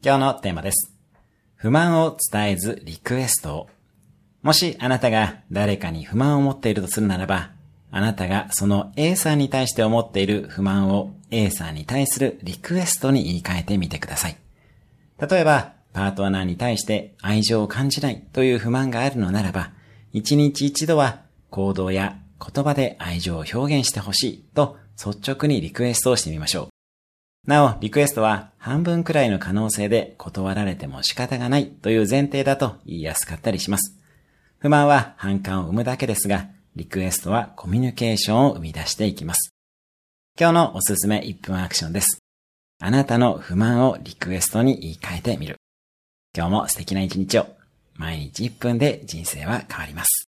今日のテーマです。不満を伝えずリクエストを。もしあなたが誰かに不満を持っているとするならば、あなたがその A さんに対して思っている不満を A さんに対するリクエストに言い換えてみてください。例えば、パートナーに対して愛情を感じないという不満があるのならば、一日一度は行動や言葉で愛情を表現してほしいと率直にリクエストをしてみましょう。なお、リクエストは半分くらいの可能性で断られても仕方がないという前提だと言いやすかったりします。不満は反感を生むだけですが、リクエストはコミュニケーションを生み出していきます。今日のおすすめ1分アクションです。あなたの不満をリクエストに言い換えてみる。今日も素敵な一日を。毎日1分で人生は変わります。